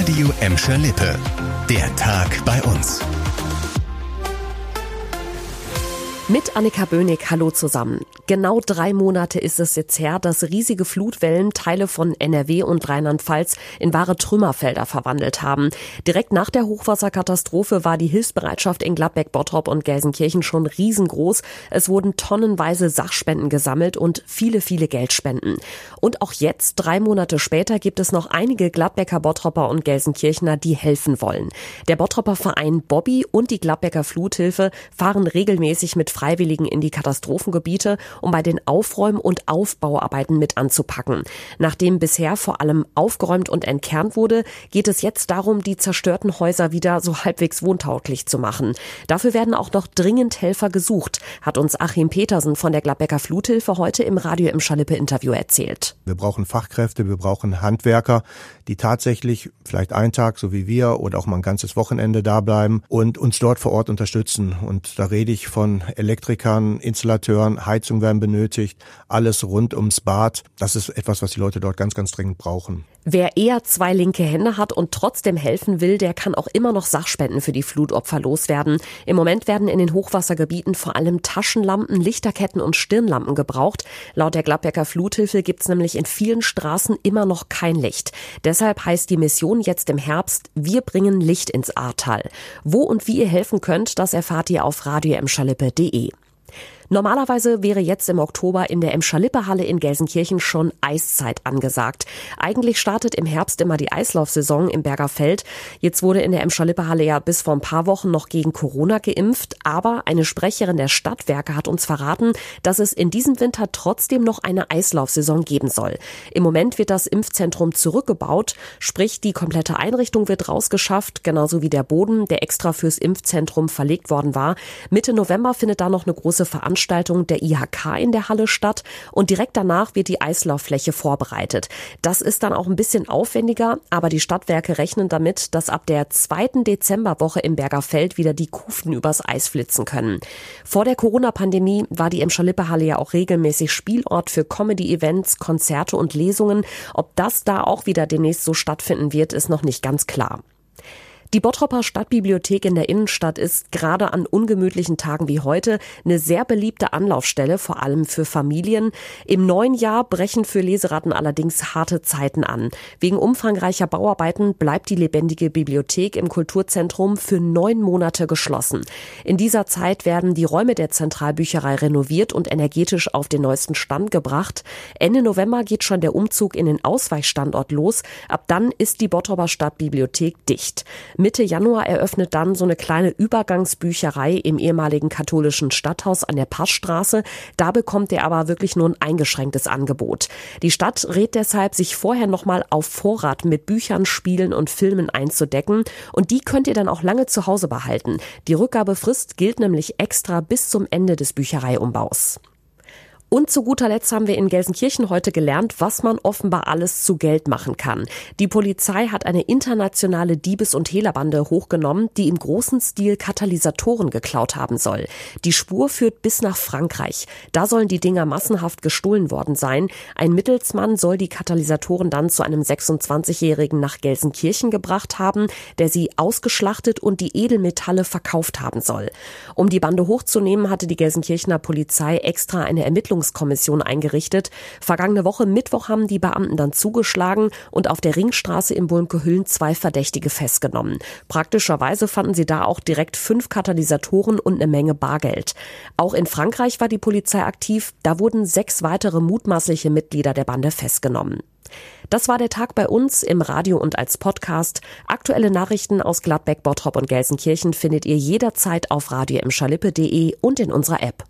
Radio Emscher Lippe. Der Tag bei uns. Mit Annika Böhnig, hallo zusammen. Genau drei Monate ist es jetzt her, dass riesige Flutwellen Teile von NRW und Rheinland-Pfalz in wahre Trümmerfelder verwandelt haben. Direkt nach der Hochwasserkatastrophe war die Hilfsbereitschaft in Gladbeck, Bottrop und Gelsenkirchen schon riesengroß. Es wurden tonnenweise Sachspenden gesammelt und viele, viele Geldspenden. Und auch jetzt, drei Monate später, gibt es noch einige Gladbecker, Bottropper und Gelsenkirchener, die helfen wollen. Der Bottropper Verein Bobby und die Gladbecker Fluthilfe fahren regelmäßig mit Freiwilligen in die Katastrophengebiete, um bei den Aufräumen- und Aufbauarbeiten mit anzupacken. Nachdem bisher vor allem aufgeräumt und entkernt wurde, geht es jetzt darum, die zerstörten Häuser wieder so halbwegs wohntauglich zu machen. Dafür werden auch noch dringend Helfer gesucht, hat uns Achim Petersen von der Gladbecker Fluthilfe heute im Radio im Schalippe Interview erzählt. Wir brauchen Fachkräfte, wir brauchen Handwerker, die tatsächlich vielleicht einen Tag, so wie wir, oder auch mal ein ganzes Wochenende da bleiben und uns dort vor Ort unterstützen. Und da rede ich von Elektrikern, Installateuren, Heizung werden benötigt, alles rund ums Bad. Das ist etwas, was die Leute dort ganz, ganz dringend brauchen. Wer eher zwei linke Hände hat und trotzdem helfen will, der kann auch immer noch Sachspenden für die Flutopfer loswerden. Im Moment werden in den Hochwassergebieten vor allem Taschenlampen, Lichterketten und Stirnlampen gebraucht. Laut der Gladbecker Fluthilfe gibt es nämlich in vielen Straßen immer noch kein Licht. Deshalb heißt die Mission jetzt im Herbst, wir bringen Licht ins Ahrtal. Wo und wie ihr helfen könnt, das erfahrt ihr auf radioemschalippe.de. Normalerweise wäre jetzt im Oktober in der Emscher-Lippe-Halle in Gelsenkirchen schon Eiszeit angesagt. Eigentlich startet im Herbst immer die Eislaufsaison im Berger Feld. Jetzt wurde in der Emscher-Lippe-Halle ja bis vor ein paar Wochen noch gegen Corona geimpft, aber eine Sprecherin der Stadtwerke hat uns verraten, dass es in diesem Winter trotzdem noch eine Eislaufsaison geben soll. Im Moment wird das Impfzentrum zurückgebaut, sprich die komplette Einrichtung wird rausgeschafft, genauso wie der Boden, der extra fürs Impfzentrum verlegt worden war. Mitte November findet da noch eine große Veranstaltung Veranstaltung der IHK in der Halle statt und direkt danach wird die Eislauffläche vorbereitet. Das ist dann auch ein bisschen aufwendiger, aber die Stadtwerke rechnen damit, dass ab der zweiten Dezemberwoche im Berger Feld wieder die Kufen übers Eis flitzen können. Vor der Corona-Pandemie war die Emscher Lippe Halle ja auch regelmäßig Spielort für Comedy-Events, Konzerte und Lesungen. Ob das da auch wieder demnächst so stattfinden wird, ist noch nicht ganz klar. Die Bottropper Stadtbibliothek in der Innenstadt ist gerade an ungemütlichen Tagen wie heute eine sehr beliebte Anlaufstelle, vor allem für Familien. Im neuen Jahr brechen für Leseratten allerdings harte Zeiten an. Wegen umfangreicher Bauarbeiten bleibt die lebendige Bibliothek im Kulturzentrum für neun Monate geschlossen. In dieser Zeit werden die Räume der Zentralbücherei renoviert und energetisch auf den neuesten Stand gebracht. Ende November geht schon der Umzug in den Ausweichstandort los. Ab dann ist die Bottropper Stadtbibliothek dicht. Mitte Januar eröffnet dann so eine kleine Übergangsbücherei im ehemaligen katholischen Stadthaus an der Passstraße. Da bekommt ihr aber wirklich nur ein eingeschränktes Angebot. Die Stadt rät deshalb, sich vorher nochmal auf Vorrat mit Büchern, Spielen und Filmen einzudecken. Und die könnt ihr dann auch lange zu Hause behalten. Die Rückgabefrist gilt nämlich extra bis zum Ende des Büchereiumbaus. Und zu guter Letzt haben wir in Gelsenkirchen heute gelernt, was man offenbar alles zu Geld machen kann. Die Polizei hat eine internationale Diebes- und Hehlerbande hochgenommen, die im großen Stil Katalysatoren geklaut haben soll. Die Spur führt bis nach Frankreich. Da sollen die Dinger massenhaft gestohlen worden sein. Ein Mittelsmann soll die Katalysatoren dann zu einem 26-Jährigen nach Gelsenkirchen gebracht haben, der sie ausgeschlachtet und die Edelmetalle verkauft haben soll. Um die Bande hochzunehmen, hatte die Gelsenkirchener Polizei extra eine Ermittlung Ermittlungskommission eingerichtet. Vergangene Woche Mittwoch haben die Beamten dann zugeschlagen und auf der Ringstraße in Bulmke-Hüllen zwei Verdächtige festgenommen. Praktischerweise fanden sie da auch direkt fünf Katalysatoren und eine Menge Bargeld. Auch in Frankreich war die Polizei aktiv. Da wurden sechs weitere mutmaßliche Mitglieder der Bande festgenommen. Das war der Tag bei uns im Radio und als Podcast. Aktuelle Nachrichten aus Gladbeck, Bottrop und Gelsenkirchen findet ihr jederzeit auf radio und in unserer App.